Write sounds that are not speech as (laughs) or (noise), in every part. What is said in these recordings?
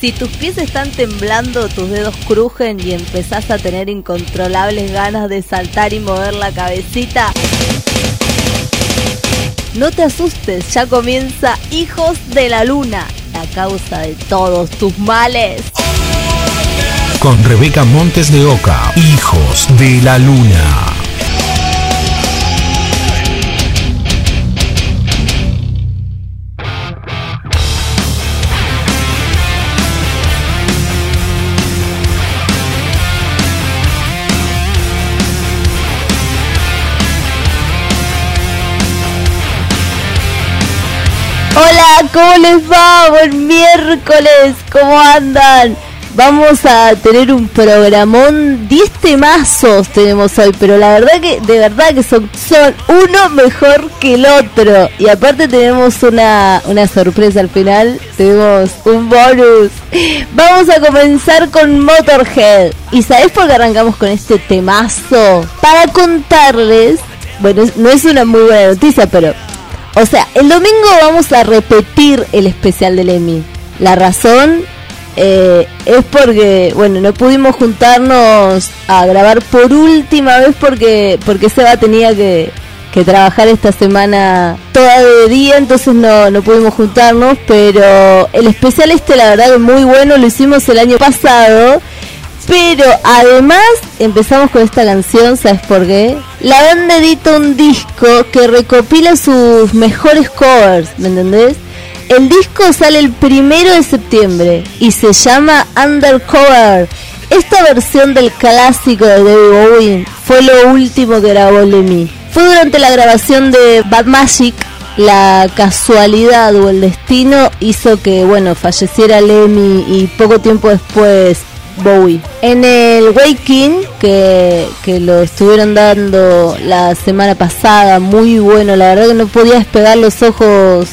Si tus pies están temblando, tus dedos crujen y empezás a tener incontrolables ganas de saltar y mover la cabecita, no te asustes, ya comienza Hijos de la Luna, la causa de todos tus males. Con Rebeca Montes de Oca, Hijos de la Luna. Hola, ¿cómo les va? Buen miércoles, ¿cómo andan? Vamos a tener un programón 10 temazos tenemos hoy, pero la verdad que, de verdad que son, son uno mejor que el otro. Y aparte tenemos una, una sorpresa al final, tenemos un bonus. Vamos a comenzar con Motorhead. ¿Y sabés por qué arrancamos con este temazo? Para contarles, bueno, no es una muy buena noticia, pero o sea, el domingo vamos a repetir el especial del Emmy. La razón eh, es porque, bueno, no pudimos juntarnos a grabar por última vez porque, porque Seba tenía que, que trabajar esta semana toda de día, entonces no, no pudimos juntarnos, pero el especial este la verdad es muy bueno, lo hicimos el año pasado pero además empezamos con esta canción, ¿sabes por qué? La banda edita un disco que recopila sus mejores covers, ¿me entendés? El disco sale el primero de septiembre y se llama Undercover. Esta versión del clásico de David Bowie fue lo último que grabó Lemmy. Fue durante la grabación de Bad Magic la casualidad o el destino hizo que, bueno, falleciera Lemmy y poco tiempo después Bowie. En el Waking, que, que lo estuvieron dando la semana pasada, muy bueno, la verdad que no podía despegar los ojos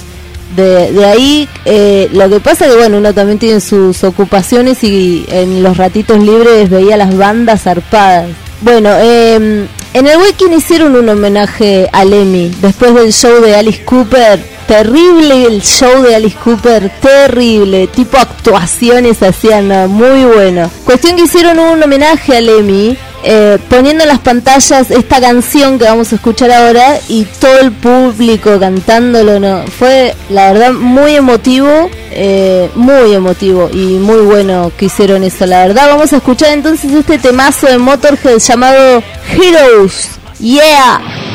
de, ahí. Eh, lo que pasa que, bueno, uno también tiene sus ocupaciones y en los ratitos libres veía las bandas zarpadas. Bueno, eh, en el Waking hicieron un homenaje a Lemmy después del show de Alice Cooper terrible el show de Alice Cooper, terrible, tipo actuaciones hacían, muy bueno. Cuestión que hicieron un homenaje a Lemmy, eh, poniendo en las pantallas esta canción que vamos a escuchar ahora y todo el público cantándolo, no, fue la verdad muy emotivo, eh, muy emotivo y muy bueno que hicieron eso, la verdad. Vamos a escuchar entonces este temazo de Motorhead llamado Heroes, yeah.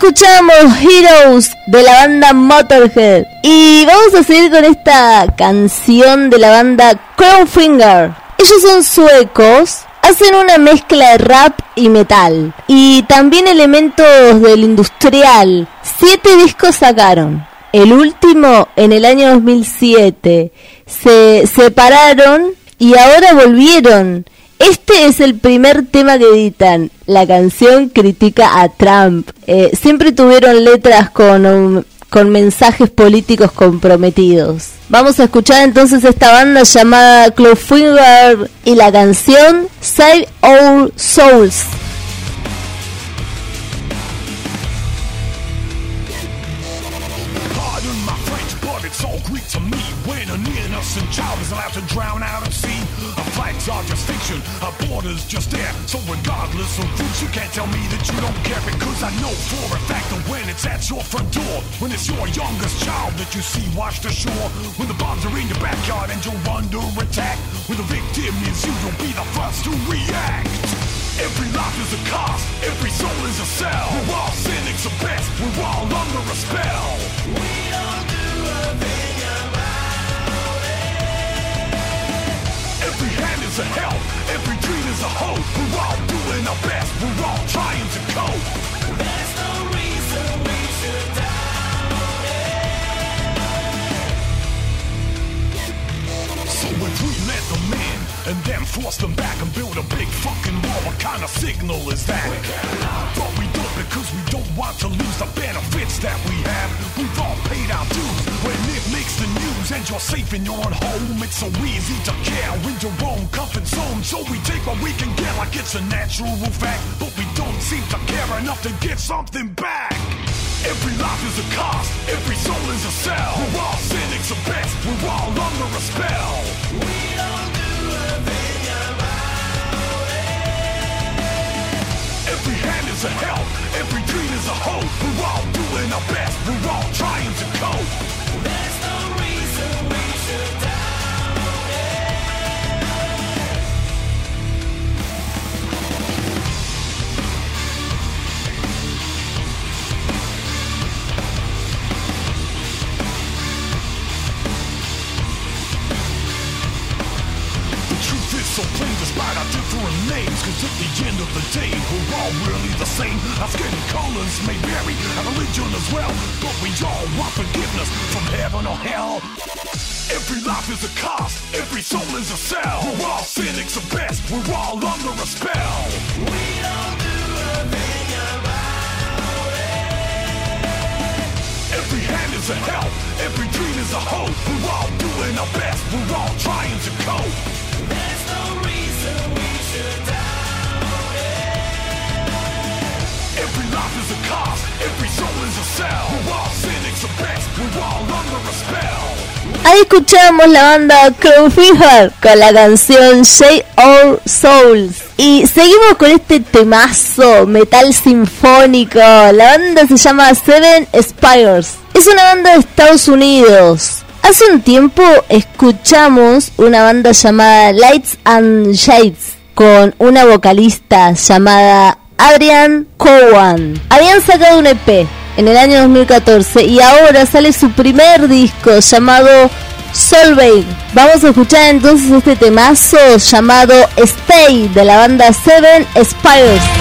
Escuchamos Heroes de la banda Motorhead. Y vamos a seguir con esta canción de la banda Crownfinger. Ellos son suecos, hacen una mezcla de rap y metal. Y también elementos del industrial. Siete discos sacaron. El último en el año 2007. Se separaron y ahora volvieron. Este es el primer tema que editan. La canción critica a Trump. Eh, siempre tuvieron letras con, con mensajes políticos comprometidos. Vamos a escuchar entonces esta banda llamada Clawfinger y la canción Save Our Souls. Our borders just there. So regardless of roots, you can't tell me that you don't care because I know for a fact that when it's at your front door, when it's your youngest child that you see washed ashore, when the bombs are in your backyard and you're under attack, when the victim is you, you'll be the first to react. Every life is a cost, every soul is a cell. We're all cynics of best, we're all under a spell. We don't do a thing is a help, every dream is a hope. We're all doing our best, we're all trying to cope. There's no reason we should it. So we let them in and then force them back and build a big fucking wall, what kind of signal is that? We but we because we don't want to lose the benefits that we have. We've all paid our dues when it makes the news and you're safe in your own home. It's so easy to care in your own comfort zone. So we take what we can get like it's a natural fact, but we don't seem to care enough to get something back. Every life is a cost, every soul is a cell. We're all cynics at best, we're all under a spell. We don't do a thing about it. Every hand a help, every dream is a hope. Escuchamos la banda Crowfinger con la canción Shake Our Souls. Y seguimos con este temazo metal sinfónico. La banda se llama Seven Spires. Es una banda de Estados Unidos. Hace un tiempo escuchamos una banda llamada Lights and Shades con una vocalista llamada Adrian Cowan. Habían sacado un EP en el año 2014 y ahora sale su primer disco llamado Solveig. Vamos a escuchar entonces este temazo llamado Stay de la banda Seven Spires.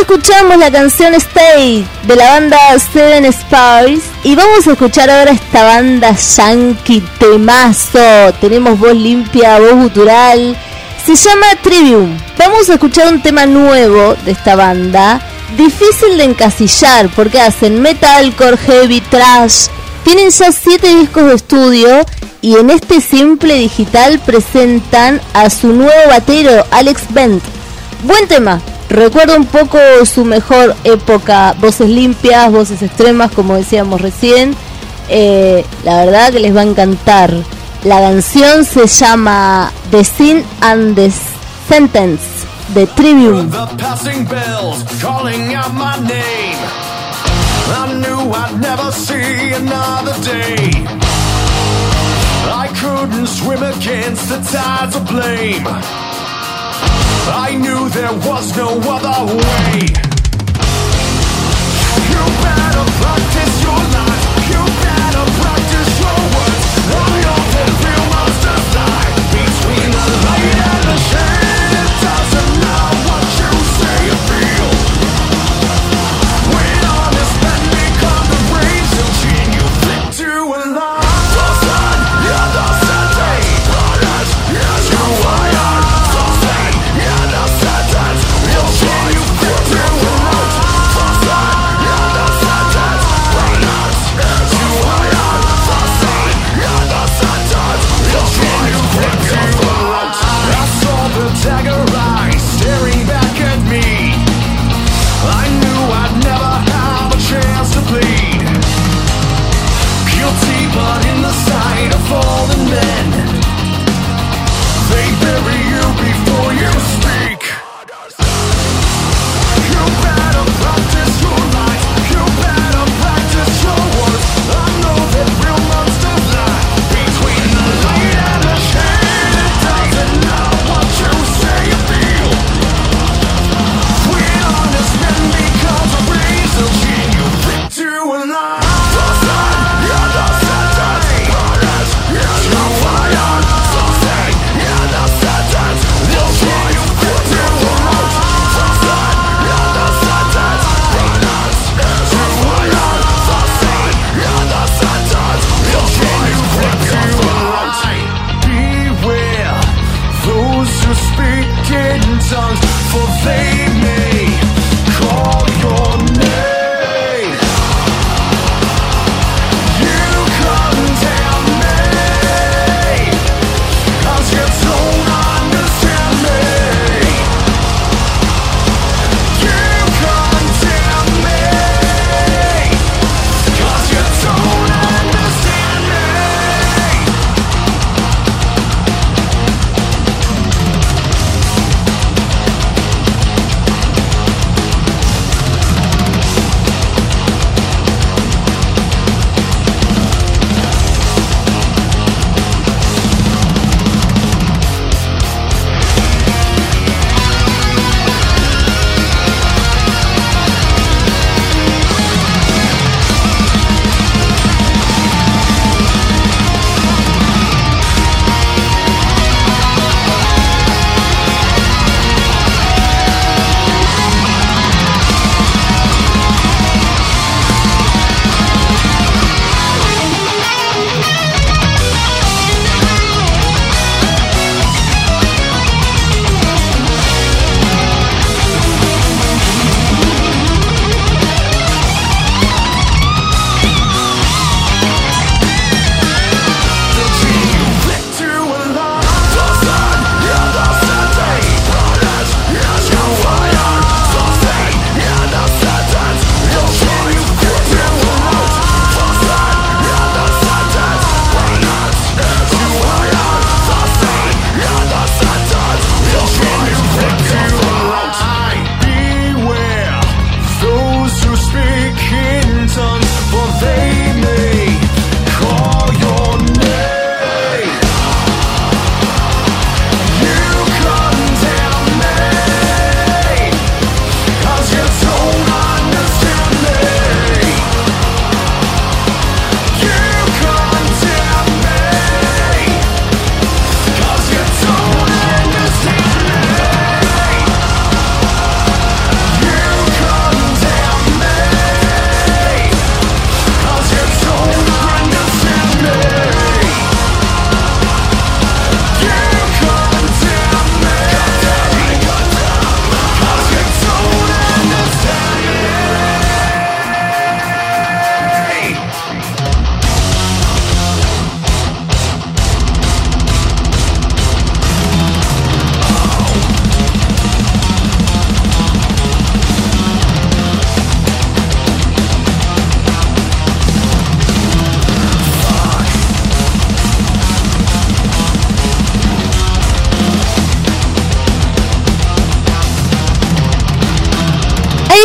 Escuchamos la canción Stay de la banda Seven Spires y vamos a escuchar ahora esta banda yankee temazo. Tenemos voz limpia, voz gutural. Se llama Trivium. Vamos a escuchar un tema nuevo de esta banda. Difícil de encasillar porque hacen metalcore, heavy, trash. Tienen ya 7 discos de estudio y en este simple digital presentan a su nuevo batero, Alex Bent. Buen tema, Recuerdo un poco su mejor época, voces limpias, voces extremas, como decíamos recién. Eh, la verdad que les va a encantar. La canción se llama The Sin and the Sentence de Trivium. I couldn't swim against the tides of blame. I knew there was no other way. You better practice your life. You better practice your words. I often feel monsters die between the light and the shade.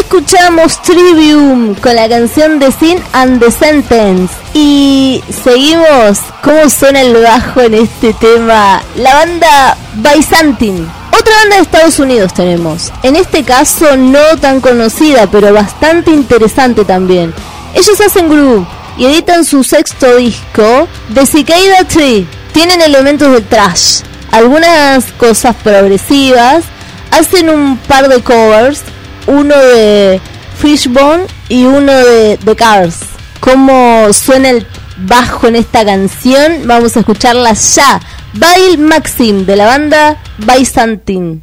Escuchamos Trivium con la canción de Sin and the Sentence. Y seguimos cómo suena el bajo en este tema. La banda Byzantine. Otra banda de Estados Unidos tenemos. En este caso no tan conocida, pero bastante interesante también. Ellos hacen groove y editan su sexto disco, The Cicada Tree. Tienen elementos de trash, algunas cosas progresivas, hacen un par de covers uno de Fishbone y uno de The Cars. ¿Cómo suena el bajo en esta canción? Vamos a escucharla ya. Bail Maxim de la banda Byzantine.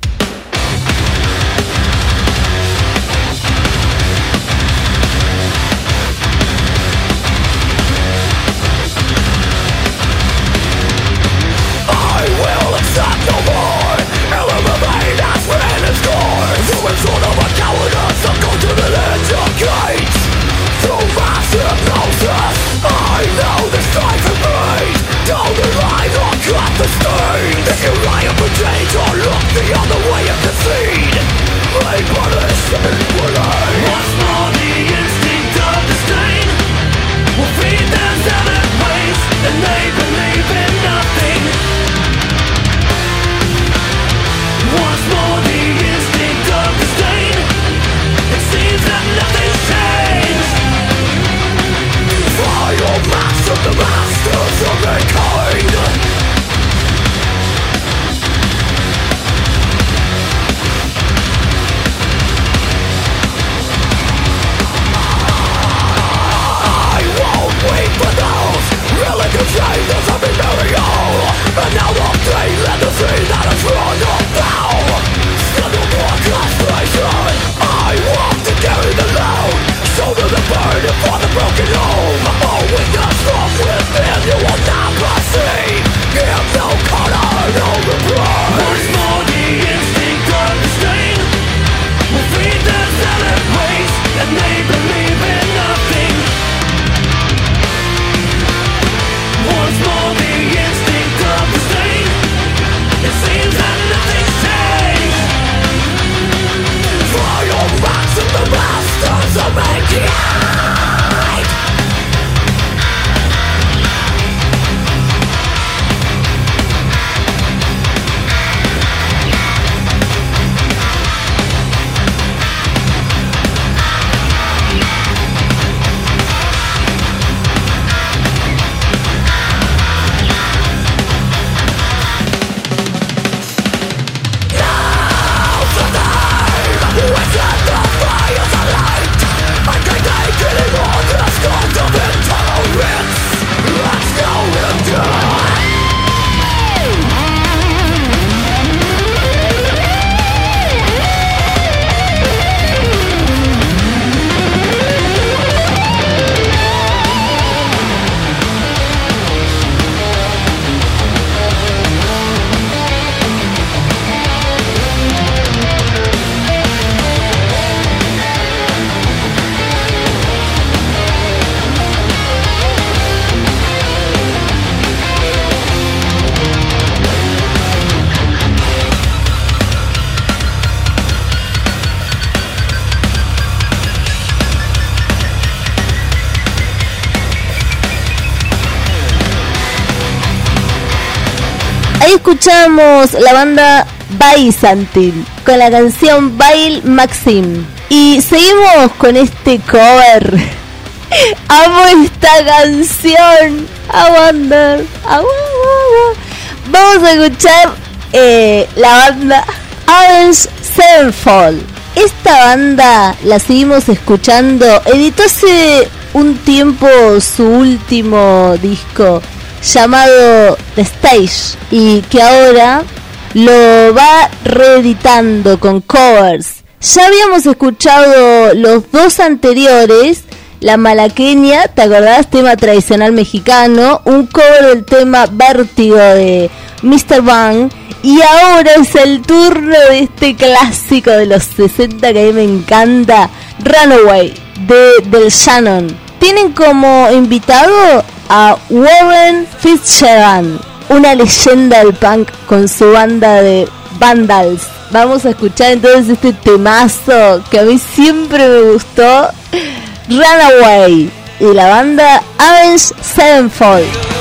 Escuchamos la banda Byzantine con la canción Bail Maxim. Y seguimos con este cover. (laughs) Amo esta canción. A Wonder. Vamos a escuchar eh, la banda Avenged Sevenfold. Esta banda la seguimos escuchando. Editó hace un tiempo su último disco llamado The Stage y que ahora lo va reeditando con covers. Ya habíamos escuchado los dos anteriores, La Malaqueña, ¿te acordás? Tema tradicional mexicano, un cover del tema Vértigo de Mr. Bang y ahora es el turno de este clásico de los 60 que a mí me encanta, Runaway de Del Shannon. Tienen como invitado a Warren Fitzgerald, una leyenda del punk con su banda de Vandals. Vamos a escuchar entonces este temazo que a mí siempre me gustó, Runaway, y la banda Avenged Sevenfold.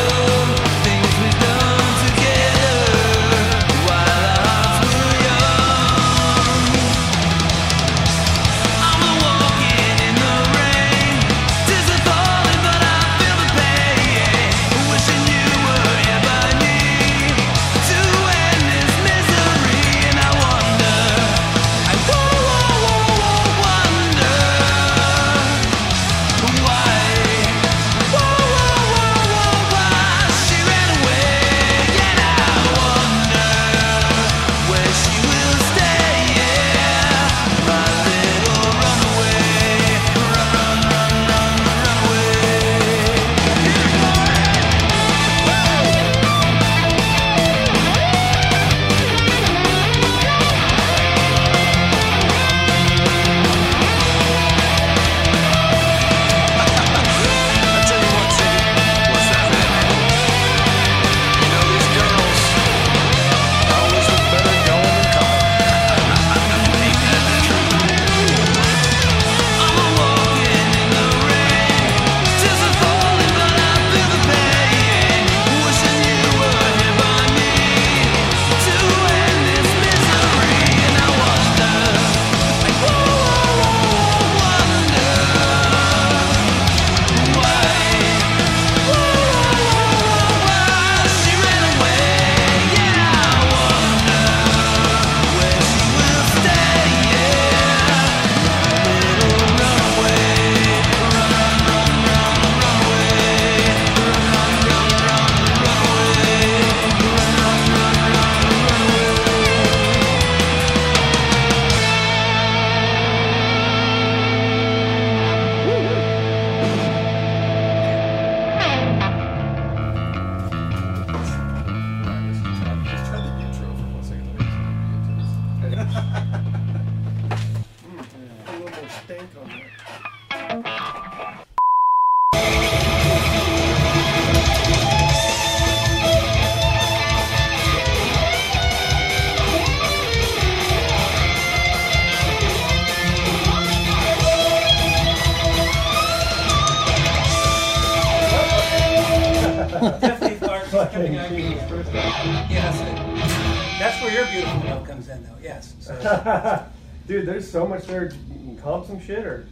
So much there. You can comp some shit, or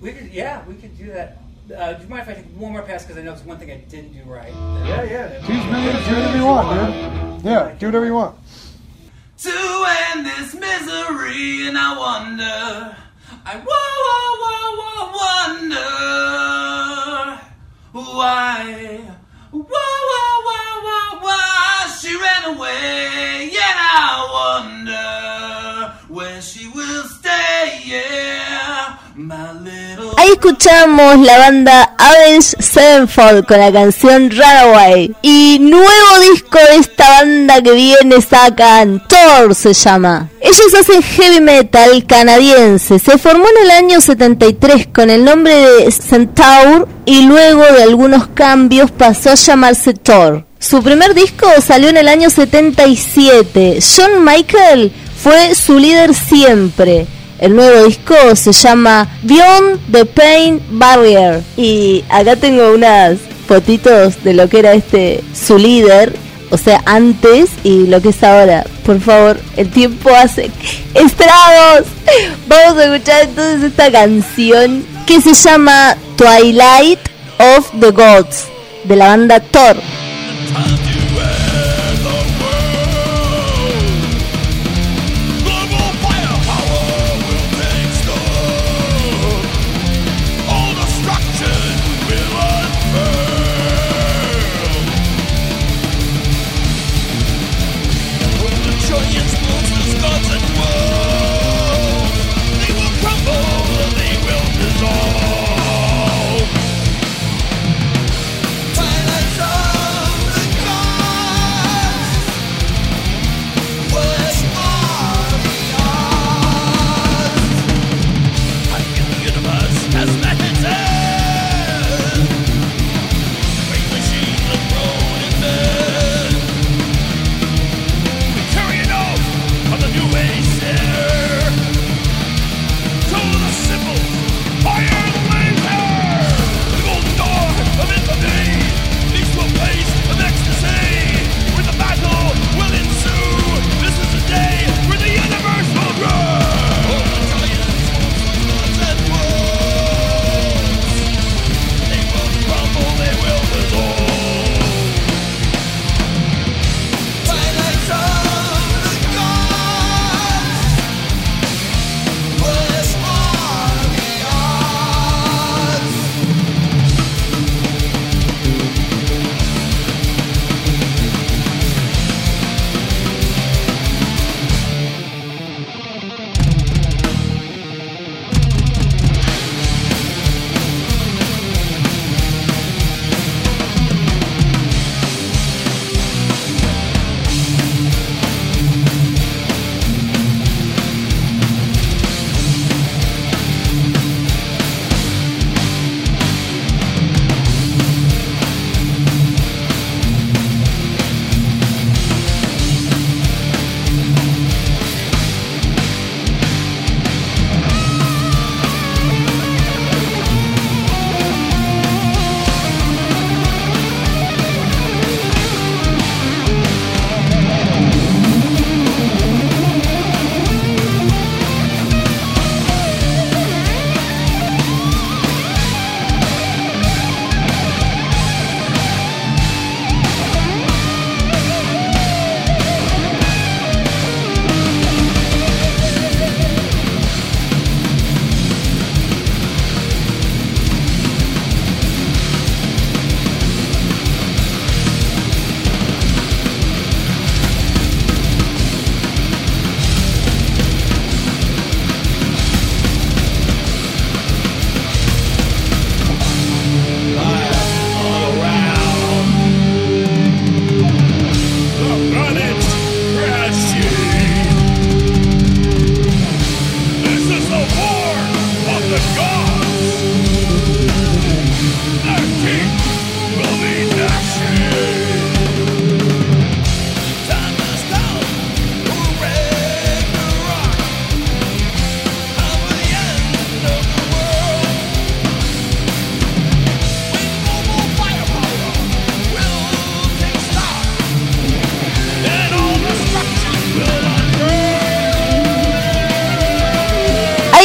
we could. Yeah, we could do that. Uh, do you mind if I take one more pass because I know it's one thing I didn't do right. Yeah, yeah. Do, do whatever you want, dude. Yeah, do whatever you want. To end this misery, and I wonder, I whoa, whoa, whoa, whoa, wonder why, whoa, whoa, whoa, whoa, why she ran away, yet I wonder Ahí escuchamos la banda Avenged Sevenfold con la canción Runaway. Y nuevo disco de esta banda que viene sacan, Thor se llama. Ellos hacen heavy metal canadiense. Se formó en el año 73 con el nombre de Centaur y luego de algunos cambios pasó a llamarse Thor. Su primer disco salió en el año 77. John Michael fue su líder siempre. El nuevo disco se llama Beyond the Pain Barrier. Y acá tengo unas fotitos de lo que era este su líder, o sea, antes y lo que es ahora. Por favor, el tiempo hace (laughs) estragos. Vamos a escuchar entonces esta canción que se llama Twilight of the Gods de la banda Thor.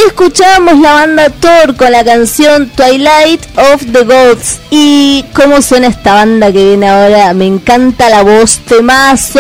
Escuchábamos la banda Thor con la canción Twilight of the Gods. Y cómo suena esta banda que viene ahora. Me encanta la voz, temazo.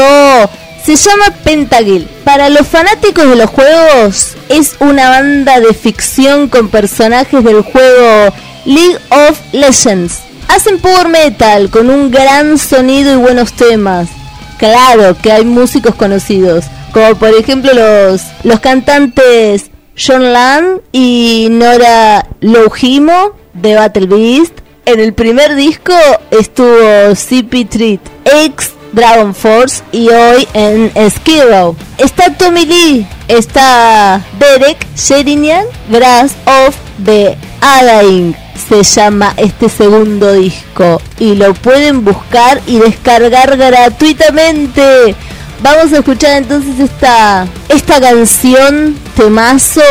Se llama Pentakill. Para los fanáticos de los juegos, es una banda de ficción con personajes del juego League of Legends. Hacen power metal con un gran sonido y buenos temas. Claro que hay músicos conocidos, como por ejemplo los, los cantantes John Land y Nora Louhimo de Battle Beast. En el primer disco estuvo CP Treat, ex Dragon Force y hoy en Skiro. Está Tommy Lee, está Derek Sherinian, Grass of the Adain se llama este segundo disco y lo pueden buscar y descargar gratuitamente. Vamos a escuchar entonces esta esta canción temazo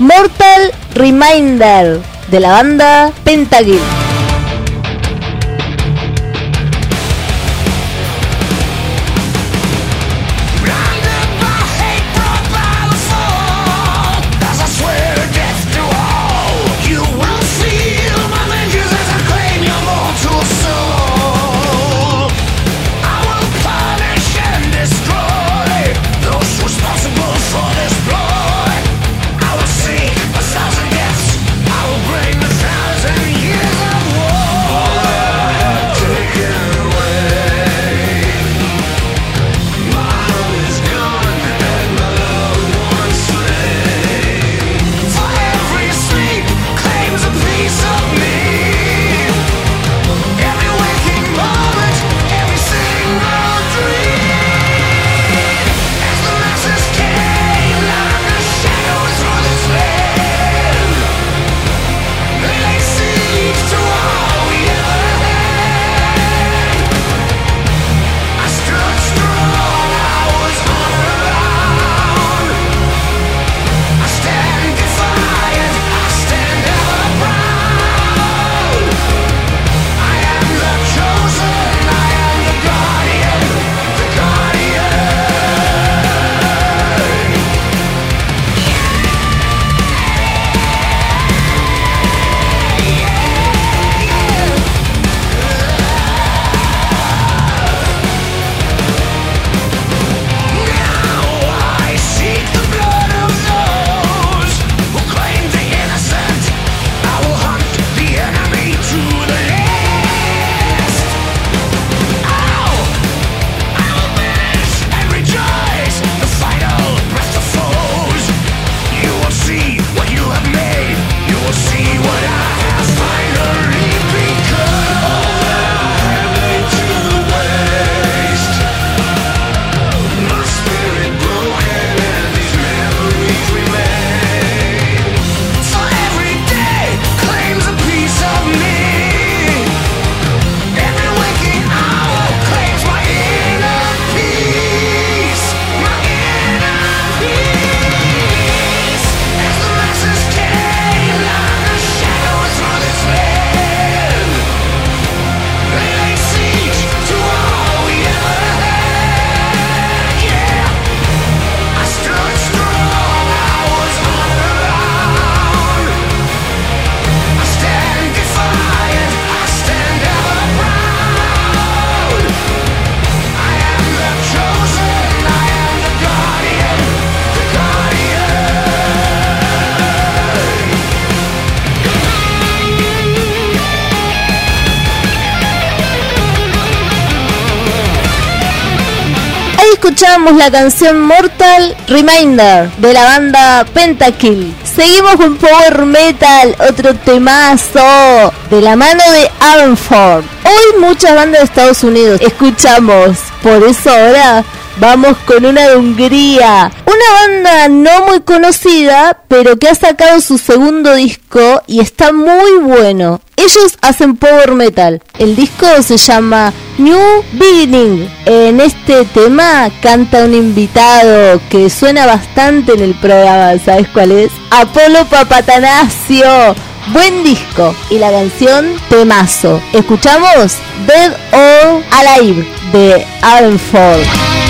Mortal Reminder de la banda Pentakill. Escuchamos la canción Mortal Reminder de la banda Pentakill. Seguimos con Power Metal, otro temazo de la mano de Avonford. Hoy muchas bandas de Estados Unidos escuchamos, por eso ahora Vamos con una de Hungría, una banda no muy conocida, pero que ha sacado su segundo disco y está muy bueno. Ellos hacen power metal. El disco se llama New Beginning. En este tema canta un invitado que suena bastante en el programa, ¿sabes cuál es? Apolo Papatanasio. Buen disco y la canción Temazo. Escuchamos Dead or Alive de Ford.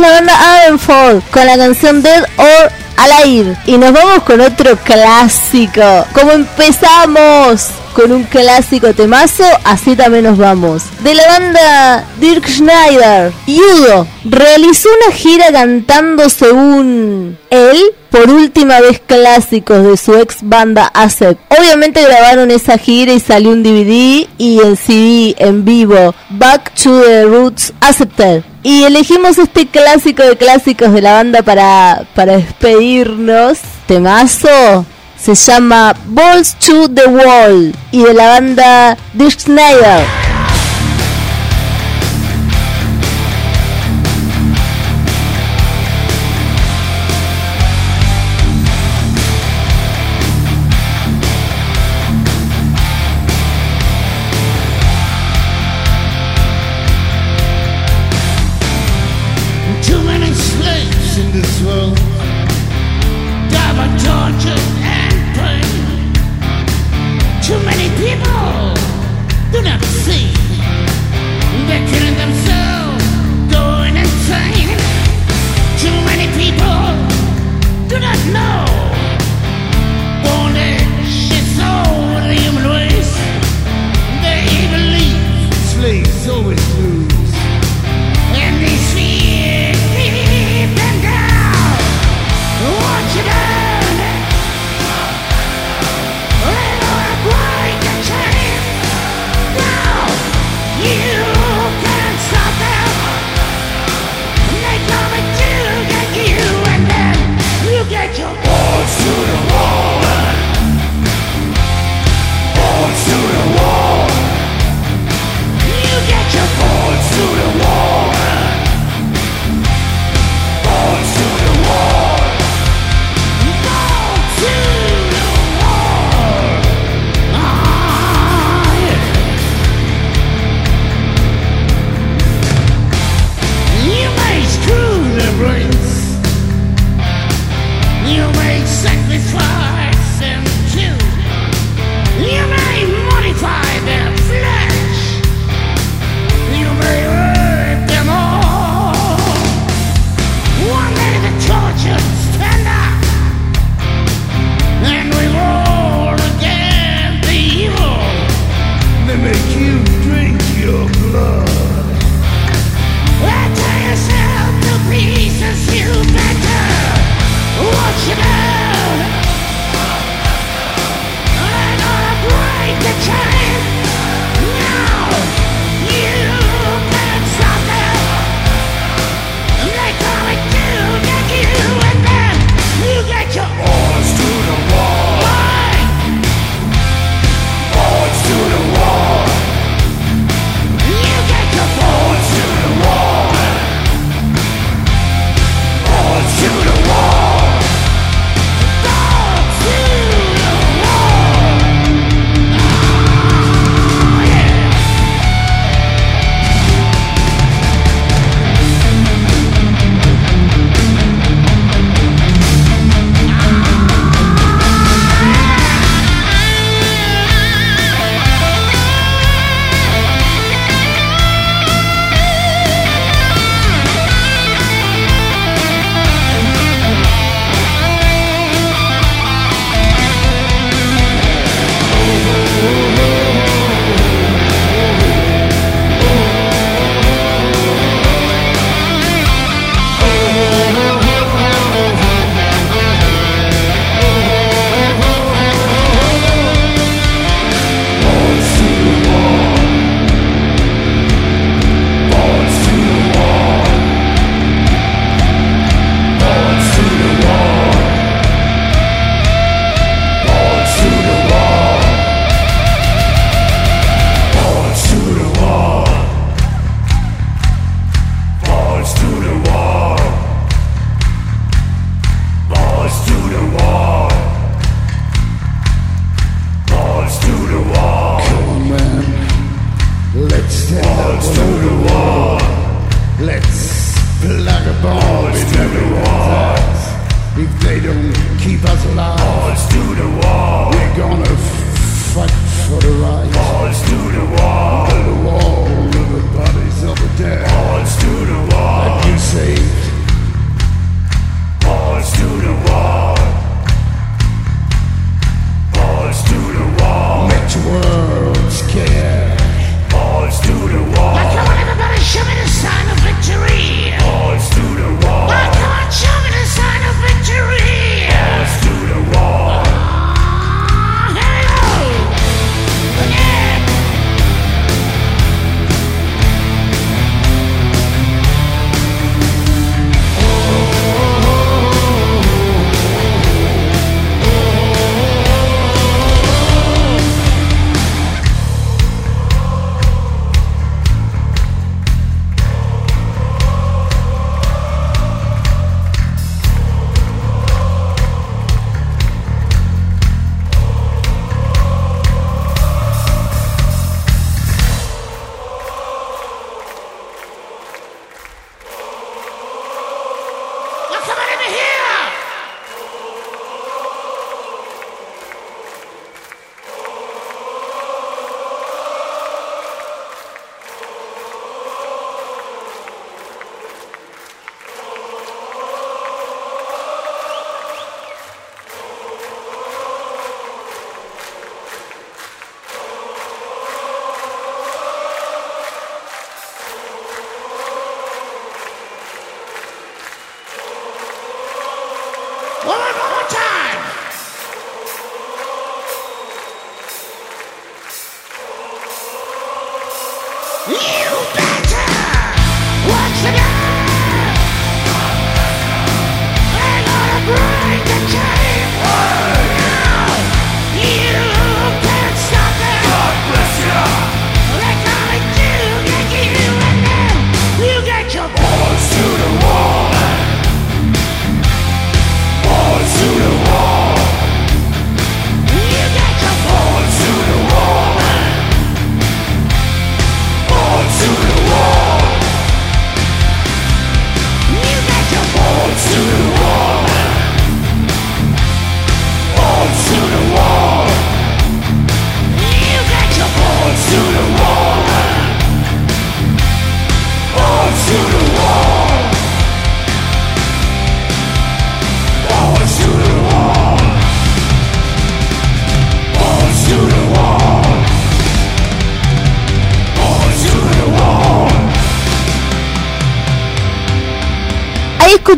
La banda Avenford con la canción Dead or Alive. Y nos vamos con otro clásico. Como empezamos con un clásico temazo, así también nos vamos. De la banda Dirk Schneider, Yudo, realizó una gira cantando según él por última vez clásicos de su ex banda ASEP. Obviamente grabaron esa gira y salió un DVD y en CD en vivo, Back to the Roots Accepted. Y elegimos este clásico de clásicos de la banda para, para despedirnos. Temazo se llama Balls to the Wall y de la banda Dick Snyder.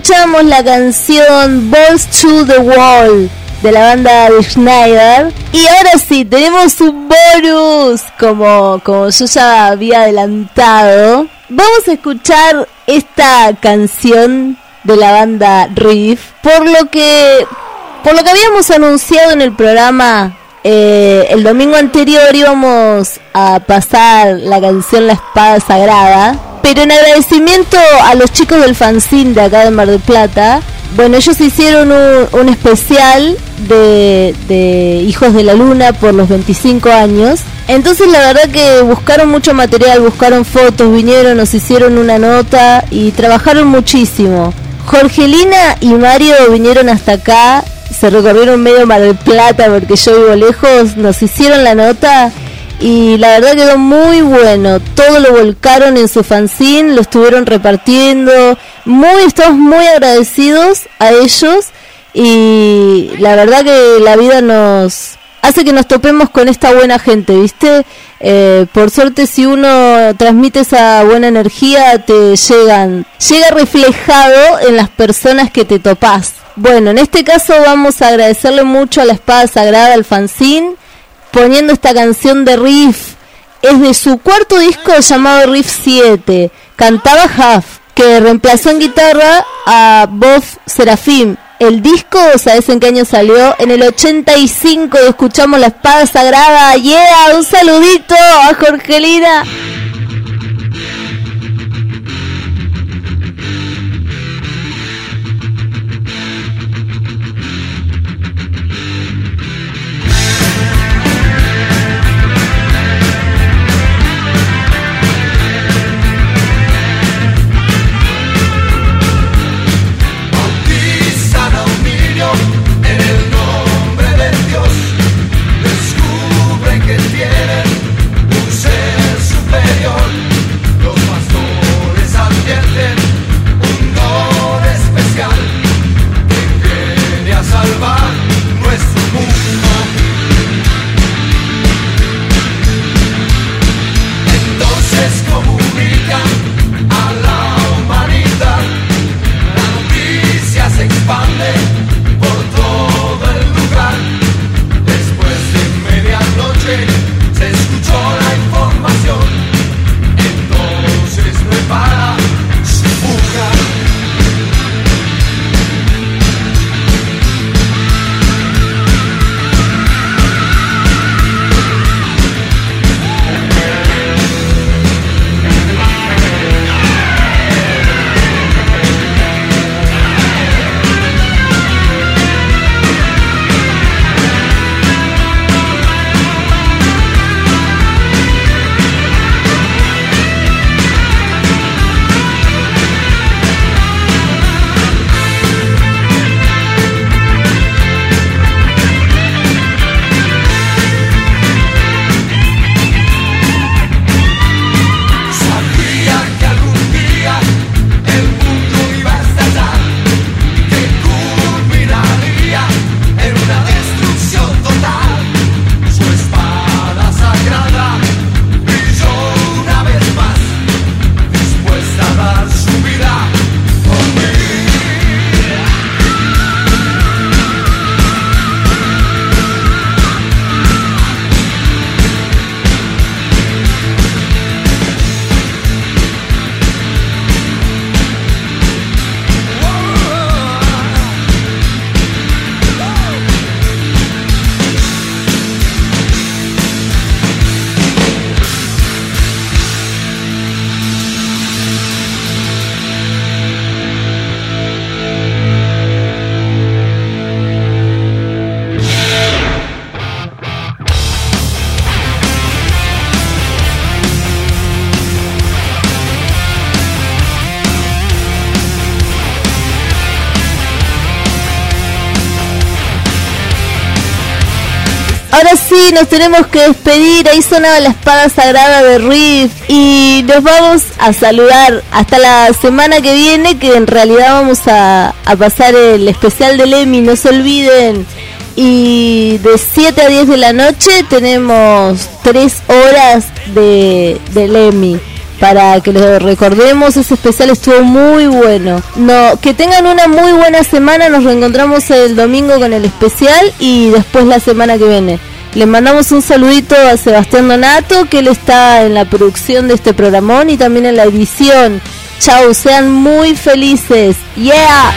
Escuchamos la canción Balls to the Wall de la banda de Schneider. Y ahora sí, tenemos un bonus, como, como yo ya había adelantado. Vamos a escuchar esta canción de la banda Riff, por lo que, por lo que habíamos anunciado en el programa eh, el domingo anterior íbamos a pasar la canción La Espada Sagrada, pero en agradecimiento a los chicos del fanzine de acá de Mar del Plata, bueno, ellos hicieron un, especial de, de Hijos de la Luna por los 25 años. Entonces la verdad que buscaron mucho material, buscaron fotos, vinieron, nos hicieron una nota y trabajaron muchísimo. Jorgelina y Mario vinieron hasta acá, se recorrieron medio Mar del Plata porque yo vivo lejos, nos hicieron la nota y la verdad quedó muy bueno. Todo lo volcaron en su fanzine, lo estuvieron repartiendo. Muy, estamos muy agradecidos a ellos y la verdad que la vida nos hace que nos topemos con esta buena gente, ¿viste? Eh, por suerte si uno transmite esa buena energía te llegan, llega reflejado en las personas que te topás. Bueno, en este caso vamos a agradecerle mucho a la espada sagrada, al fanzine, poniendo esta canción de Riff. Es de su cuarto disco llamado Riff 7. Cantaba Huff, que reemplazó en guitarra a Bob Serafim. El disco, ¿sabes en qué año salió? En el 85 y escuchamos La Espada Sagrada. Yeah, un saludito a Jorgelina. Nos tenemos que despedir. Ahí sonaba la espada sagrada de Riff. Y nos vamos a saludar hasta la semana que viene, que en realidad vamos a, a pasar el especial del Emmy. No se olviden. Y de 7 a 10 de la noche tenemos 3 horas de, del Emmy para que lo recordemos, ese especial estuvo muy bueno. No, que tengan una muy buena semana, nos reencontramos el domingo con el especial y después la semana que viene. Le mandamos un saludito a Sebastián Donato, que él está en la producción de este programón y también en la edición. Chau, sean muy felices. Yeah.